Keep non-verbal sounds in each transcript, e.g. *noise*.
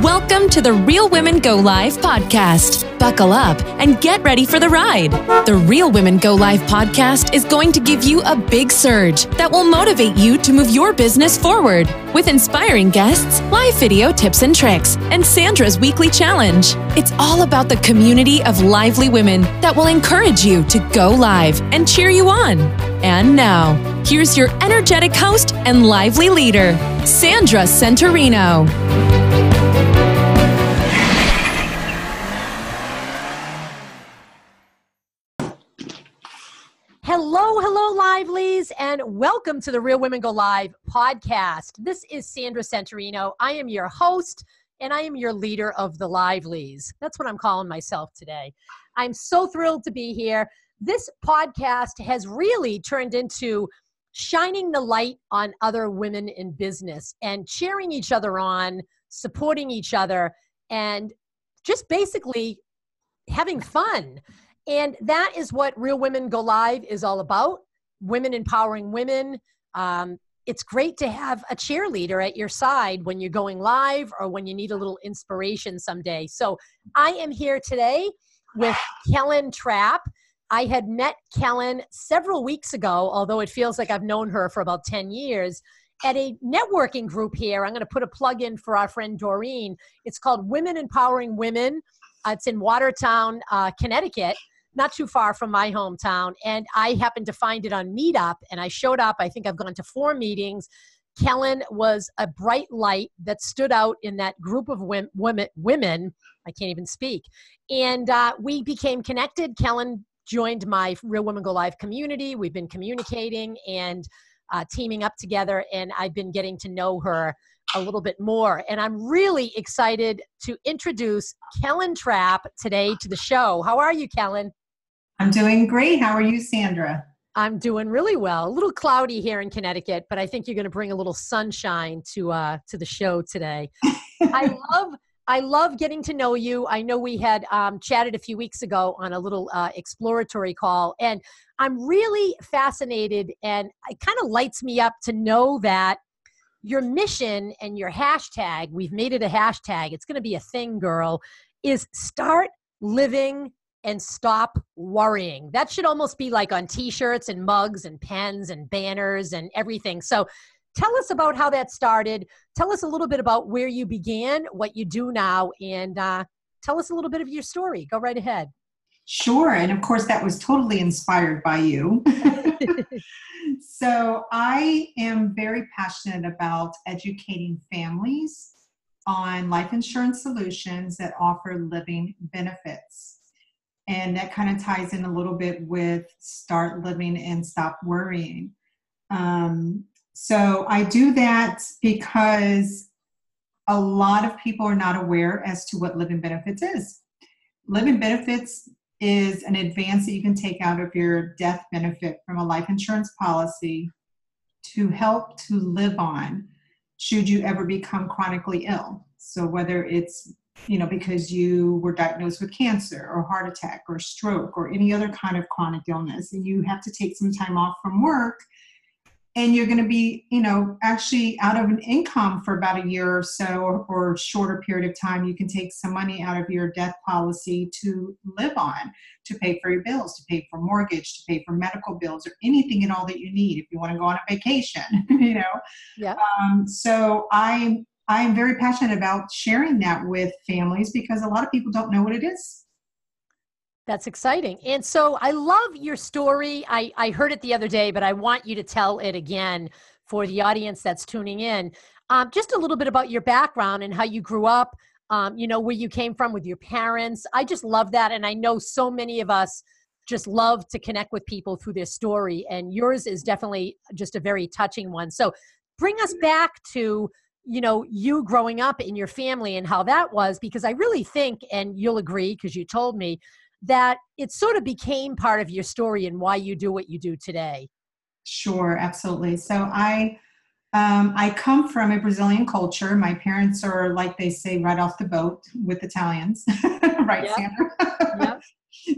Welcome to the Real Women Go Live podcast. Buckle up and get ready for the ride. The Real Women Go Live podcast is going to give you a big surge that will motivate you to move your business forward with inspiring guests, live video tips and tricks, and Sandra's weekly challenge. It's all about the community of lively women that will encourage you to go live and cheer you on. And now, here's your energetic host and lively leader, Sandra Centorino. Hello, hello, livelies, and welcome to the Real Women Go Live podcast. This is Sandra Centorino. I am your host and I am your leader of the livelies. That's what I'm calling myself today. I'm so thrilled to be here. This podcast has really turned into shining the light on other women in business and cheering each other on, supporting each other, and just basically having fun. And that is what Real Women Go Live is all about women empowering women. Um, it's great to have a cheerleader at your side when you're going live or when you need a little inspiration someday. So I am here today with Kellyn Trapp. I had met Kellyn several weeks ago, although it feels like I've known her for about 10 years, at a networking group here. I'm going to put a plug in for our friend Doreen. It's called Women Empowering Women. Uh, it's in Watertown, uh, Connecticut not too far from my hometown. And I happened to find it on Meetup, and I showed up. I think I've gone to four meetings. Kellyn was a bright light that stood out in that group of women. women I can't even speak. And uh, we became connected. Kellyn joined my Real Women Go Live community. We've been communicating and uh, teaming up together, and I've been getting to know her a little bit more. And I'm really excited to introduce Kellyn Trapp today to the show. How are you, Kellyn? I'm doing great. How are you, Sandra? I'm doing really well. A little cloudy here in Connecticut, but I think you're going to bring a little sunshine to uh, to the show today. *laughs* I love I love getting to know you. I know we had um, chatted a few weeks ago on a little uh, exploratory call, and I'm really fascinated, and it kind of lights me up to know that your mission and your hashtag. We've made it a hashtag. It's going to be a thing, girl. Is start living and stop worrying. That should almost be like on t shirts and mugs and pens and banners and everything. So tell us about how that started. Tell us a little bit about where you began, what you do now, and uh, tell us a little bit of your story. Go right ahead. Sure. And of course, that was totally inspired by you. *laughs* so I am very passionate about educating families on life insurance solutions that offer living benefits and that kind of ties in a little bit with start living and stop worrying. Um, so i do that because a lot of people are not aware as to what living benefits is. Living benefits is an advance that you can take out of your death benefit from a life insurance policy to help to live on should you ever become chronically ill. So whether it's you know, because you were diagnosed with cancer or heart attack or stroke or any other kind of chronic illness, and you have to take some time off from work, and you're going to be, you know, actually out of an income for about a year or so or, or shorter period of time, you can take some money out of your death policy to live on, to pay for your bills, to pay for mortgage, to pay for medical bills, or anything and all that you need if you want to go on a vacation, *laughs* you know. Yeah. Um, so I I am very passionate about sharing that with families because a lot of people don't know what it is. That's exciting. And so I love your story. I, I heard it the other day, but I want you to tell it again for the audience that's tuning in. Um, just a little bit about your background and how you grew up, um, you know, where you came from with your parents. I just love that. And I know so many of us just love to connect with people through their story. And yours is definitely just a very touching one. So bring us back to you know you growing up in your family and how that was because i really think and you'll agree because you told me that it sort of became part of your story and why you do what you do today. Sure absolutely. So i um, i come from a brazilian culture. My parents are like they say right off the boat with italians. *laughs* Right yep. sandra? Yep.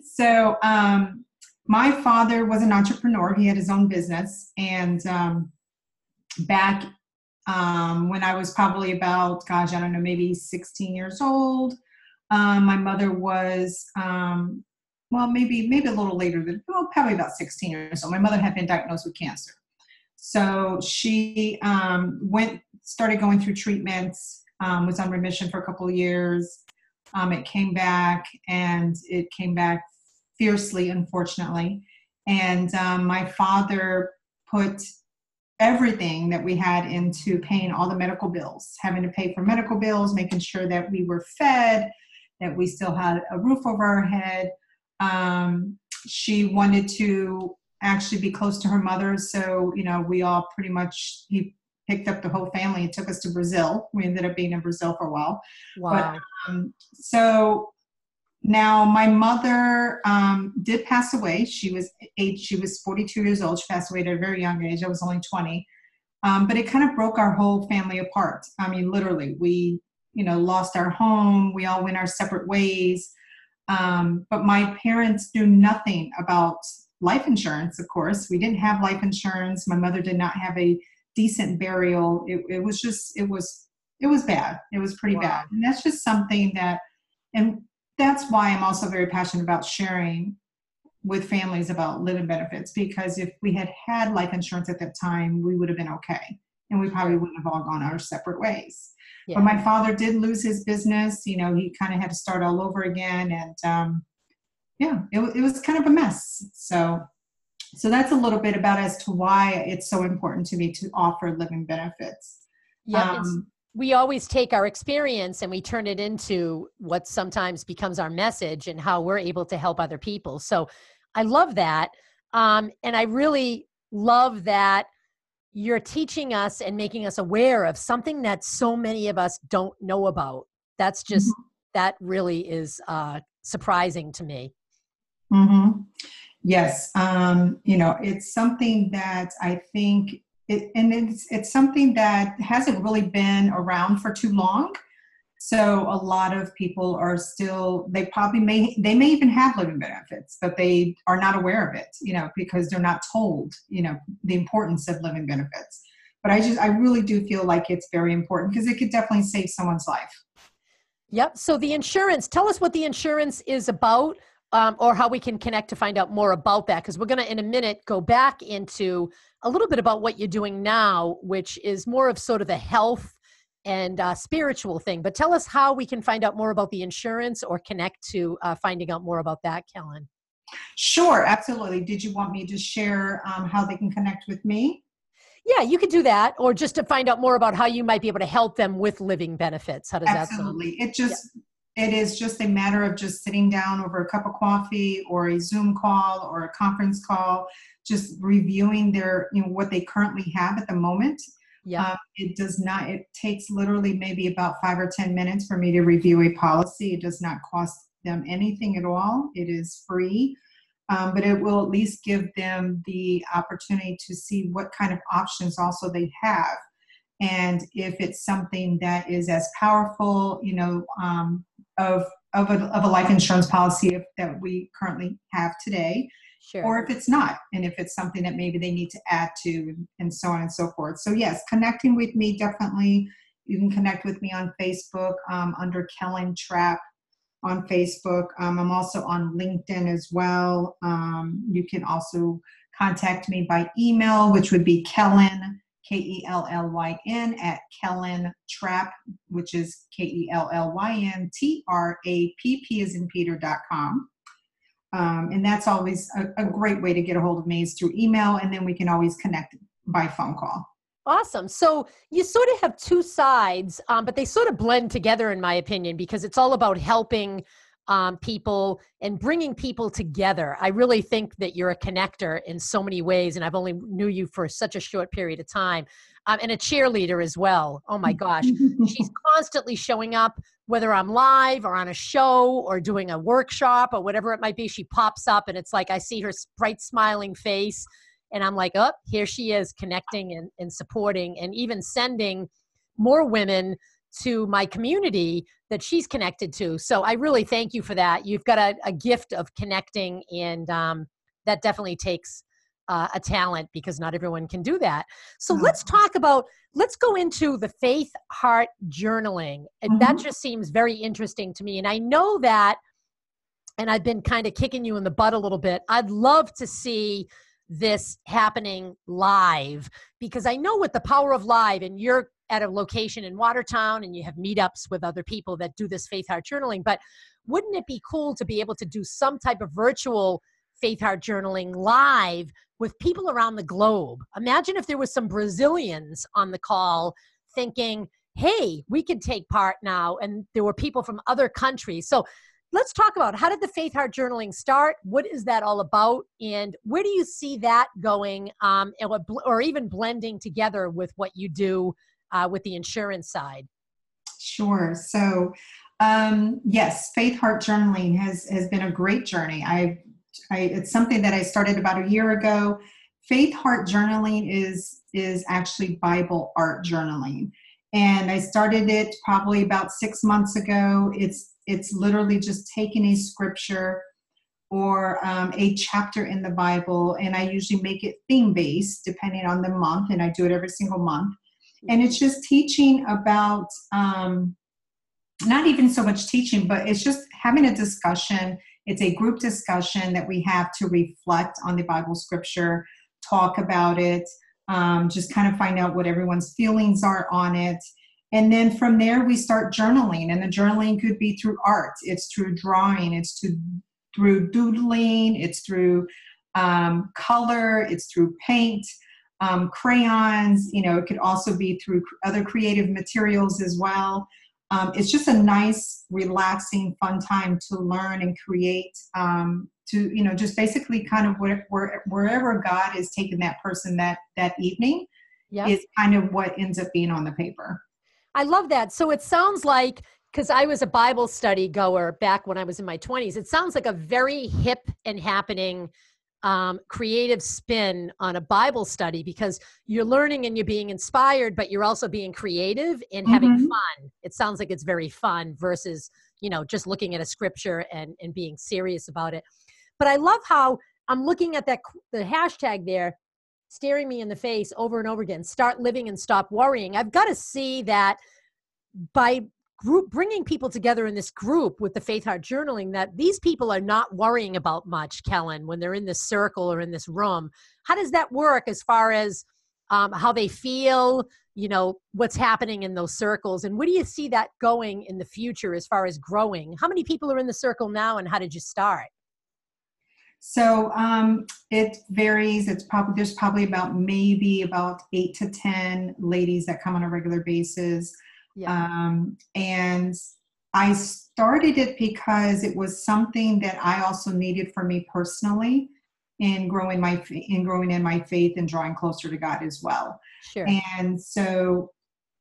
*laughs* so um, my father was an entrepreneur. He had his own business and um, back Um, when I was probably about, gosh, I don't know, maybe 16 years old. Um, my mother was, um, well, maybe maybe a little later than, well, probably about 16 years old. My mother had been diagnosed with cancer. So she um, went, started going through treatments, um, was on remission for a couple of years. Um, it came back, and it came back fiercely, unfortunately. And my father put everything that we had into paying all the medical bills, having to pay for medical bills, making sure that we were fed, that we still had a roof over our head. Um, she wanted to actually be close to her mother, so you know we all pretty much he picked up the whole family and took us to Brazil. We ended up being in Brazil for a while. Wow. But, um, so now my mother um, did pass away. She was age. She was 42 years old. She passed away at a very young age. I was only 20. Um, but it kind of broke our whole family apart. I mean, literally, we you know lost our home. We all went our separate ways. Um, but my parents knew nothing about life insurance. Of course, we didn't have life insurance. My mother did not have a decent burial. It, it was just it was it was bad. It was pretty Wow. bad, and that's just something that, and that's why I'm also very passionate about sharing with families about living benefits because if we had had life insurance at that time, we would have been okay, and we probably wouldn't have all gone our separate ways. Yeah. But my father did lose his business. You know, he kind of had to start all over again, and um, yeah, it, it was kind of a mess. So, so that's a little bit about as to why it's so important to me to offer living benefits. Yeah, Um, we always take our experience and we turn it into what sometimes becomes our message and how we're able to help other people. So I love that. Um, and I really love that you're teaching us and making us aware of something that so many of us don't know about. That's just, that really is uh, surprising to me. Mm-hmm. Yes, um, you know, it's something that I think, it, and it's it's something that hasn't really been around for too long. So a lot of people are still, they probably may, they may even have living benefits, but they are not aware of it, you know, because they're not told, you know, the importance of living benefits. But I just, I really do feel like it's very important because it could definitely save someone's life. Yep. So the insurance, tell us what the insurance is about um, or how we can connect to find out more about that. Because we're going to, in a minute, go back into a little bit about what you're doing now, which is more of sort of the health and uh, spiritual thing. But tell us how we can find out more about the insurance or connect to uh, finding out more about that, Kellyn. Sure, absolutely. Did you want me to share um, how they can connect with me? Yeah, you could do that, or just to find out more about how you might be able to help them with living benefits. How does that sound? Absolutely. It just it is just a matter of just sitting down over a cup of coffee or a Zoom call or a conference call, just reviewing their you know what they currently have at the moment. Yeah. Um, it does not. It takes literally maybe about five or ten minutes for me to review a policy. It does not cost them anything at all. It is free. Um, but it will at least give them the opportunity to see what kind of options also they have and if it's something that is as powerful you know um, of of a, of a life insurance policy that we currently have today Sure. or if it's not and if it's something that maybe they need to add to and so on and so forth. So yes connecting with me definitely. You can connect with me on facebook um, under kellyn trapp on facebook. Um, i'm also on linkedin as well. Um, you can also contact me by email which would be kellyn E k-e-l-l-y-n at kellyn trapp which is E k-e-l-l-y-n t-r-a-p-p is in peter dot com um, and that's always a, a great way to get a hold of me is through email and then we can always connect by phone call Awesome. So you sort of have two sides, um, but they sort of blend together, in my opinion, because it's all about helping um, people and bringing people together. I really think that you're a connector in so many ways, and I've only knew you for such a short period of time, um, and a cheerleader as well. Oh my gosh, she's *laughs* constantly showing up, whether I'm live or on a show or doing a workshop or whatever it might be. She pops up, and it's like I see her bright, smiling face and I'm like, oh, here she is connecting and, and supporting and even sending more women to my community that she's connected to. So I really thank you for that. You've got a, a gift of connecting, and um, that definitely takes uh, a talent because not everyone can do that. So Oh. let's talk about, let's go into the faith heart journaling. And that Mhm. just seems very interesting to me. And I know that, and I've been kind of kicking you in the butt a little bit. I'd love to see this happening live because I know with the power of live, and you're at a location in Watertown and you have meetups with other people that do this faith heart journaling, but wouldn't it be cool to be able to do some type of virtual faith heart journaling live with people around the globe? Imagine if there was some Brazilians on the call thinking, hey, we could take part now, and there were people from other countries. So let's talk about how did the faith heart journaling start what is that all about and where do you see that going um, or, or even blending together with what you do uh, with the insurance side Sure. So, um, yes, Faith Heart Journaling has has been a great journey. I, I, it's something that I started about a year ago. Faith Heart Journaling is is actually Bible art journaling, and I started it probably about six months ago. It's it's literally just taking a scripture or um, a chapter in the Bible, and I usually make it theme based depending on the month, and I do it every single month and it's just teaching about um, not even so much teaching but it's just having a discussion. It's a group discussion that we have to reflect on the bible scripture talk about it um, just kind of find out what everyone's feelings are on it. And then from there we start journaling and the journaling could be through art. It's through drawing. It's to, through doodling. It's through um, color. It's through paint um, crayons. You know, it could also be through other creative materials as well. Um, it's just a nice, relaxing, fun time to learn and create. Um, to you know, just basically kind of where, where, wherever God is taking that person that that evening yeah is kind of what ends up being on the paper. i love that so it sounds like because i was a bible study goer back when i was in my 20s it sounds like a very hip and happening um, creative spin on a Bible study because you're learning and you're being inspired, but you're also being creative and having Mhm. fun. It sounds like it's very fun versus, you know, just looking at a scripture and, and being serious about it. But I love how I'm looking at that, the hashtag there, staring me in the face over and over again. Start living and stop worrying. I've got to see that by group bringing people together in this group with the faith heart journaling that these people are not worrying about much kellyn when they're in this circle or in this room how does that work as far as um, how they feel you know what's happening in those circles and where do you see that going in the future as far as growing how many people are in the circle now and how did you start So um, it varies. It's probably there's probably about maybe about eight to ten ladies that come on a regular basis. Yeah Um, and I started it because it was something that I also needed for me personally in growing my in growing in my faith and drawing closer to God as well. sure And so,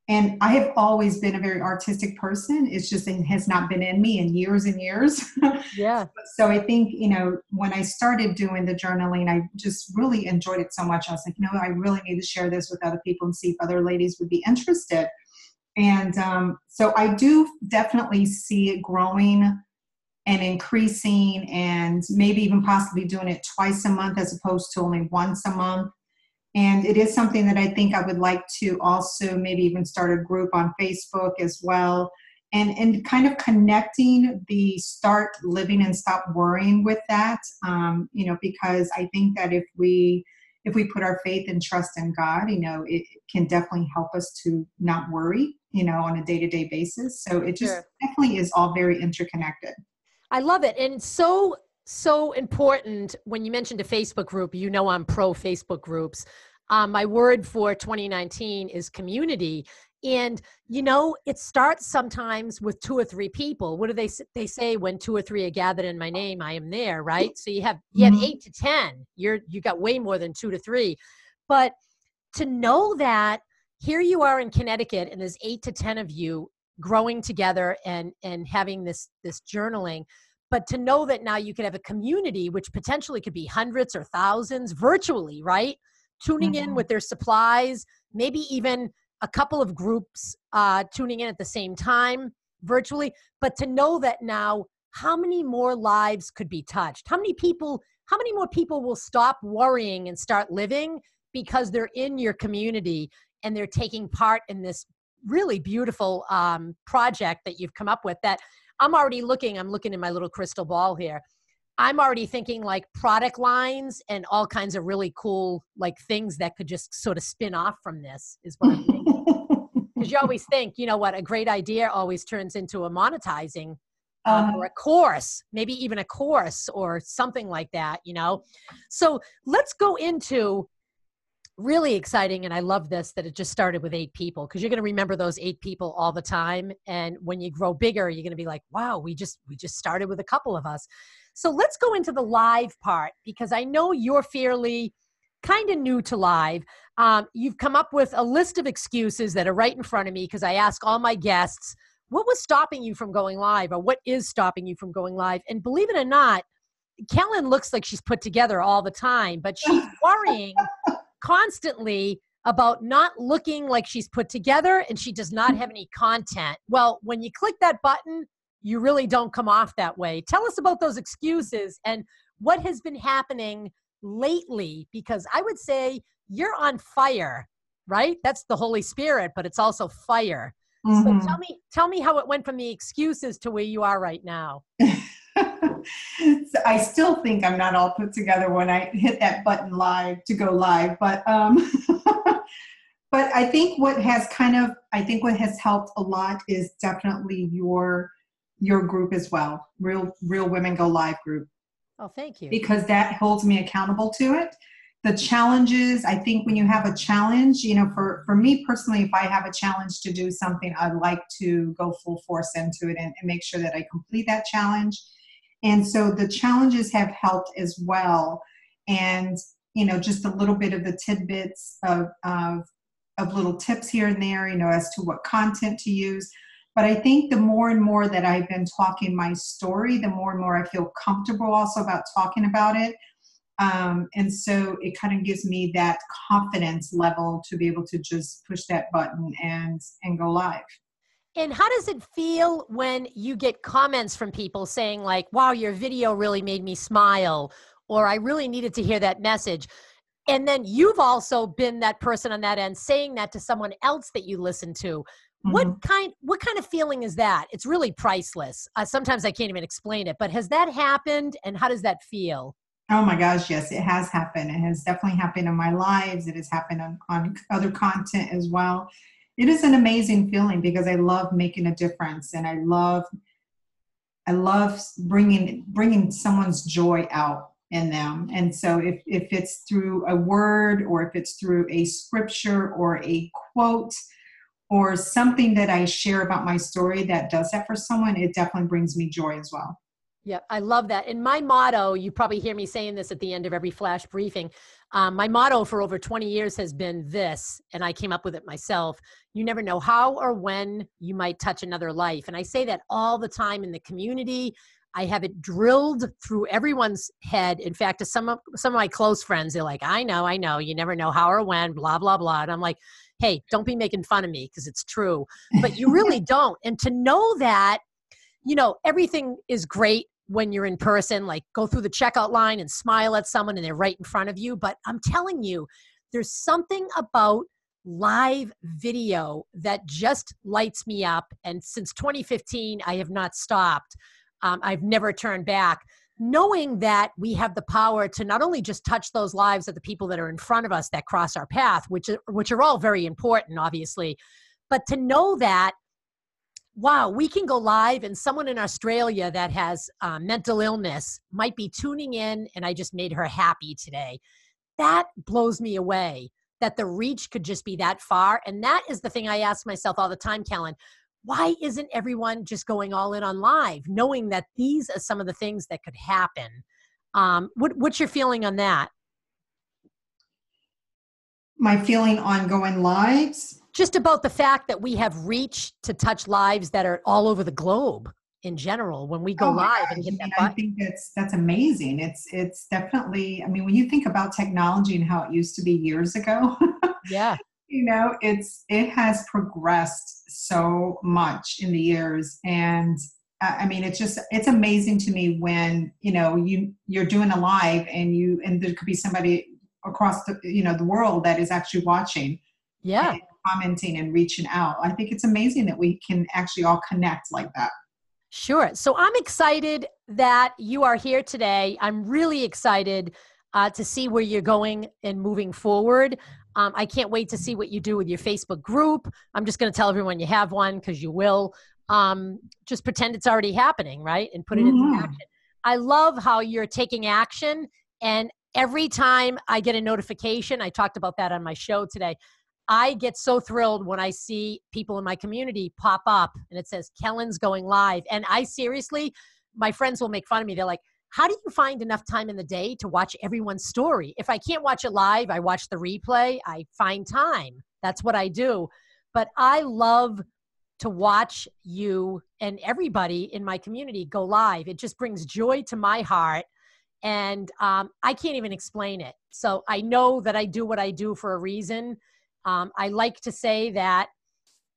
and I have always been a very artistic person. It's just it has not been in me in years and years. *laughs* yeah so I think you know when I started doing the journaling, I just really enjoyed it so much. I was like, you know, I really need to share this with other people and see if other ladies would be interested. And um, so I do definitely see it growing and increasing, and maybe even possibly doing it twice a month as opposed to only once a month. And it is something that I think I would like to also maybe even start a group on Facebook as well and and kind of connecting the start living and stop worrying with that um, you know because i think that if we if we put our faith and trust in god you know it can definitely help us to not worry you know on a day-to-day basis so it just Sure. definitely is all very interconnected I love it. And so, so important when you mentioned a Facebook group, you know, I'm pro Facebook groups. Um, my word for 2019 is community. And, you know, it starts sometimes with two or three people. What do they, they say when two or three are gathered in my name, I am there, right? So you have, you have Mhm. eight to 10, you're, you got way more than two to three. But to know that here you are in Connecticut and there's eight to 10 of you growing together and and having this this journaling but to know that now you could have a community which potentially could be hundreds or thousands virtually right? Tuning in Mhm. with their supplies maybe even a couple of groups uh, tuning in at the same time virtually but to know that now how many more lives could be touched? How many people how many more people will stop worrying and start living because they're in your community and they're taking part in this really beautiful um, project that you've come up with that i'm already looking i'm looking in my little crystal ball here i'm already thinking like product lines and all kinds of really cool like things that could just sort of spin off from this is what i'm thinking *laughs* because you always think you know what a great idea always turns into a monetizing um, uh-huh. or a course, maybe even a course or something like that, you know? So let's go into really exciting. And I love this that it just started with eight people because you're going to remember those eight people all the time. And when you grow bigger, you're going to be like, wow, we just, we just started with a couple of us. So let's go into the live part because I know you're fairly kind of new to live. Um, you've come up with a list of excuses that are right in front of me because I ask all my guests, what was stopping you from going live or what is stopping you from going live and believe it or not kellyn looks like she's put together all the time but she's *laughs* worrying constantly about not looking like she's put together and she does not have any content. Well when you click that button you really don't come off that way. Tell us about those excuses and what has been happening lately because i would say you're on fire right? That's the holy spirit but it's also fire. Mm-hmm. So tell me, tell me how it went from the excuses to where you are right now. *laughs* so I still think I'm not all put together when I hit that button live to go live, but um, *laughs* but I think what has kind of I think what has helped a lot is definitely your your group as well, real real women go live group. Oh, thank you. Because that holds me accountable to it the challenges i think when you have a challenge you know for for me personally if i have a challenge to do something i'd like to go full force into it and, and make sure that i complete that challenge and so the challenges have helped as well. And you know just a little bit of the tidbits of of of little tips here and there you know as to what content to use. But i think the more and more that i've been talking my story the more and more i feel comfortable also about talking about it. Um, and so it kind of gives me that confidence level to be able to just push that button and and go live and how does it feel when you get comments from people saying like wow your video really made me smile or i really needed to hear that message and then you've also been that person on that end saying that to someone else that you listen to mm-hmm. what kind what kind of feeling is that it's really priceless uh, sometimes i can't even explain it but has that happened and how does that feel Oh my gosh, yes, it has happened. It has definitely happened in my lives. It has happened on, on other content as well. It is an amazing feeling because I love making a difference and I love I love bringing bringing someone's joy out in them. And so if if it's through a word or if it's through a scripture or a quote or something that I share about my story that does that for someone, it definitely brings me joy as well. Yeah, I love that. And my motto, you probably hear me saying this at the end of every flash briefing. Um, my motto for over 20 years has been this, and I came up with it myself. You never know how or when you might touch another life. And I say that all the time in the community. I have it drilled through everyone's head. In fact, to some of some of my close friends, they're like, "I know, I know. You never know how or when." Blah blah blah. And I'm like, "Hey, don't be making fun of me because it's true." But you *laughs* really don't. And to know that you know everything is great when you're in person, like go through the checkout line and smile at someone and they're right in front of you. But I'm telling you, there's something about live video that just lights me up. And since 2015, I have not stopped. Um, I've never turned back. Knowing that we have the power to not only just touch those lives of the people that are in front of us that cross our path, which which are all very important, obviously, but to know that wow, we can go live, and someone in Australia that has uh, mental illness might be tuning in, and I just made her happy today. That blows me away that the reach could just be that far. And that is the thing I ask myself all the time, Kellyn. Why isn't everyone just going all in on live, knowing that these are some of the things that could happen? Um, what, what's your feeling on that? My feeling on going lives just about the fact that we have reach to touch lives that are all over the globe in general when we go oh live and hit that button. I think that's that's amazing. It's it's definitely I mean when you think about technology and how it used to be years ago. *laughs* yeah. You know, it's it has progressed so much in the years and I mean, it's just it's amazing to me when you know you you're doing a live and you and there could be somebody across the you know the world that is actually watching, yeah, and commenting and reaching out. I think it's amazing that we can actually all connect like that. Sure. So I'm excited that you are here today. I'm really excited uh, to see where you're going and moving forward. Um, I can't wait to see what you do with your Facebook group. I'm just going to tell everyone you have one because you will. Um, just pretend it's already happening, right? And put it mm-hmm. into action. I love how you're taking action. And every time I get a notification, I talked about that on my show today. I get so thrilled when I see people in my community pop up and it says Kellyn's going live. And I seriously, my friends will make fun of me. They're like, how do you find enough time in the day to watch everyone's story? If I can't watch it live, I watch the replay, I find time. That's what I do. But I love to watch you and everybody in my community go live. It just brings joy to my heart. And um, I can't even explain it. So I know that I do what I do for a reason. Um, I like to say that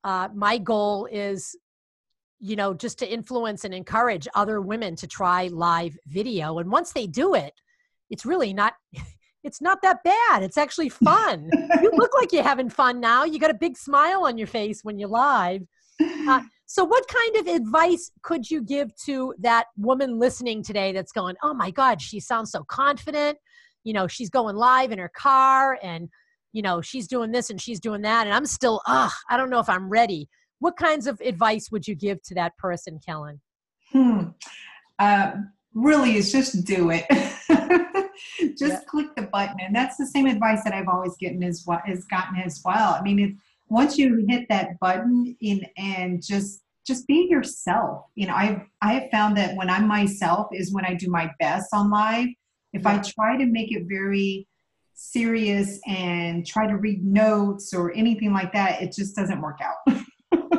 uh, my goal is you know, just to influence and encourage other women to try live video. And once they do it, it's really not *laughs* it's not that bad. It's actually fun. *laughs* you look like you're having fun now. You got a big smile on your face when you're live. Uh, so, what kind of advice could you give to that woman listening today that's going, oh my God, she sounds so confident? You know, she's going live in her car and, you know, she's doing this and she's doing that. And I'm still, ugh, I don't know if I'm ready what kinds of advice would you give to that person, Kellyn? Hmm. Uh, really, is just do it. *laughs* just yeah. click the button, and that's the same advice that I've always gotten as well. Has gotten as well. I mean, if, once you hit that button in and just just be yourself. You know, I I have found that when I'm myself is when I do my best on live. If. I try to make it very serious and try to read notes or anything like that, it just doesn't work out.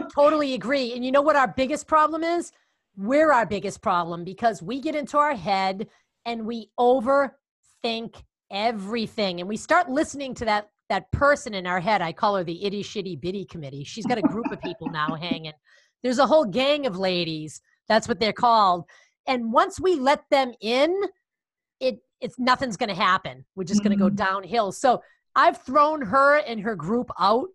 *laughs* totally agree. And you know what our biggest problem is? We're our biggest problem because we get into our head and we overthink everything and we start listening to that that person in our head. I call her the itty shitty bitty committee. She's got a group of people now *laughs* hanging. There's a whole gang of ladies. That's what they're called. And once we let them in, it it's nothing's going to happen. We're just mm-hmm. going to go downhill. So I've thrown her and her group out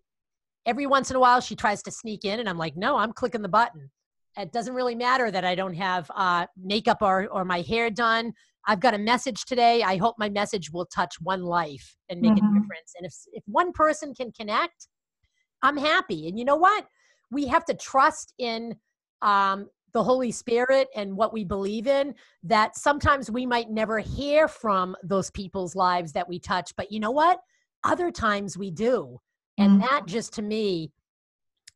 every once in a while she tries to sneak in and i'm like no i'm clicking the button it doesn't really matter that i don't have uh, makeup or, or my hair done i've got a message today i hope my message will touch one life and make mm-hmm. a difference and if, if one person can connect i'm happy and you know what we have to trust in um, the holy spirit and what we believe in that sometimes we might never hear from those people's lives that we touch but you know what other times we do and mm-hmm. that just to me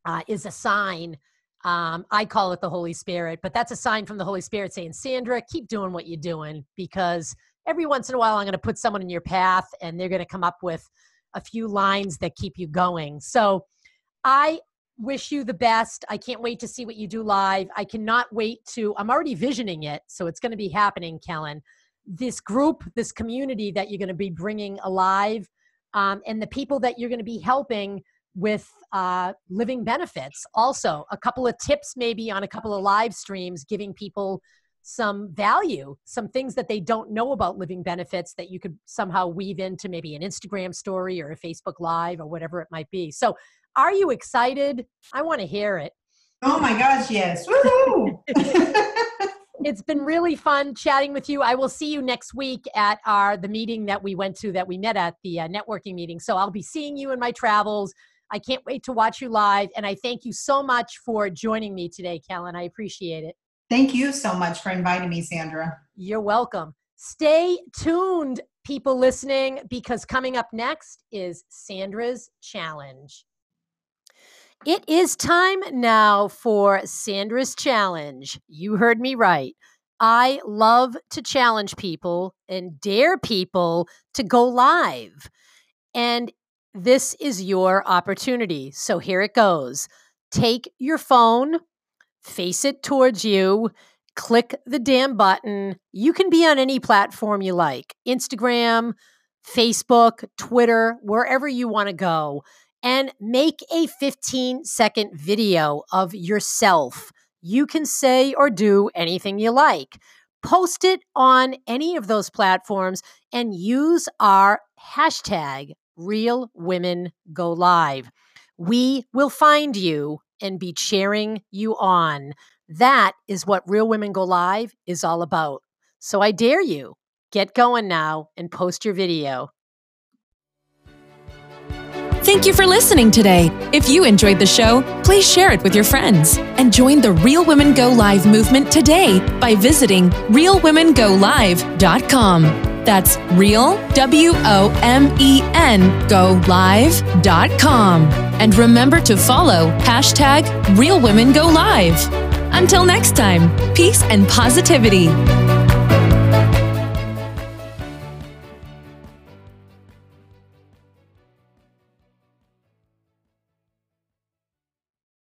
uh, is a sign. Um, I call it the Holy Spirit, but that's a sign from the Holy Spirit saying, Sandra, keep doing what you're doing because every once in a while I'm going to put someone in your path and they're going to come up with a few lines that keep you going. So I wish you the best. I can't wait to see what you do live. I cannot wait to, I'm already visioning it. So it's going to be happening, Kellyn. This group, this community that you're going to be bringing alive um, and the people that you're going to be helping with uh, living benefits. Also, a couple of tips maybe on a couple of live streams, giving people some value, some things that they don't know about living benefits that you could somehow weave into maybe an Instagram story or a Facebook Live or whatever it might be. So, are you excited? I want to hear it. Oh my gosh, yes. *laughs* it's been really fun chatting with you. I will see you next week at our the meeting that we went to that we met at the uh, networking meeting. So I'll be seeing you in my travels. I can't wait to watch you live and I thank you so much for joining me today, Kellyn. I appreciate it. Thank you so much for inviting me, Sandra. You're welcome. Stay tuned, people listening, because coming up next is Sandra's challenge. It is time now for Sandra's challenge. You heard me right. I love to challenge people and dare people to go live. And this is your opportunity. So here it goes. Take your phone, face it towards you, click the damn button. You can be on any platform you like Instagram, Facebook, Twitter, wherever you want to go and make a 15 second video of yourself. you can say or do anything you like. Post it on any of those platforms and use our hashtag Real Women Go Live. We will find you and be cheering you on. That is what Real Women Go Live is all about. So I dare you, get going now and post your video. Thank you for listening today. If you enjoyed the show, please share it with your friends and join the Real Women Go Live movement today by visiting realwomengolive.com. That's real, W O M E N, go live.com. And remember to follow hashtag Real Women Go Live. Until next time, peace and positivity.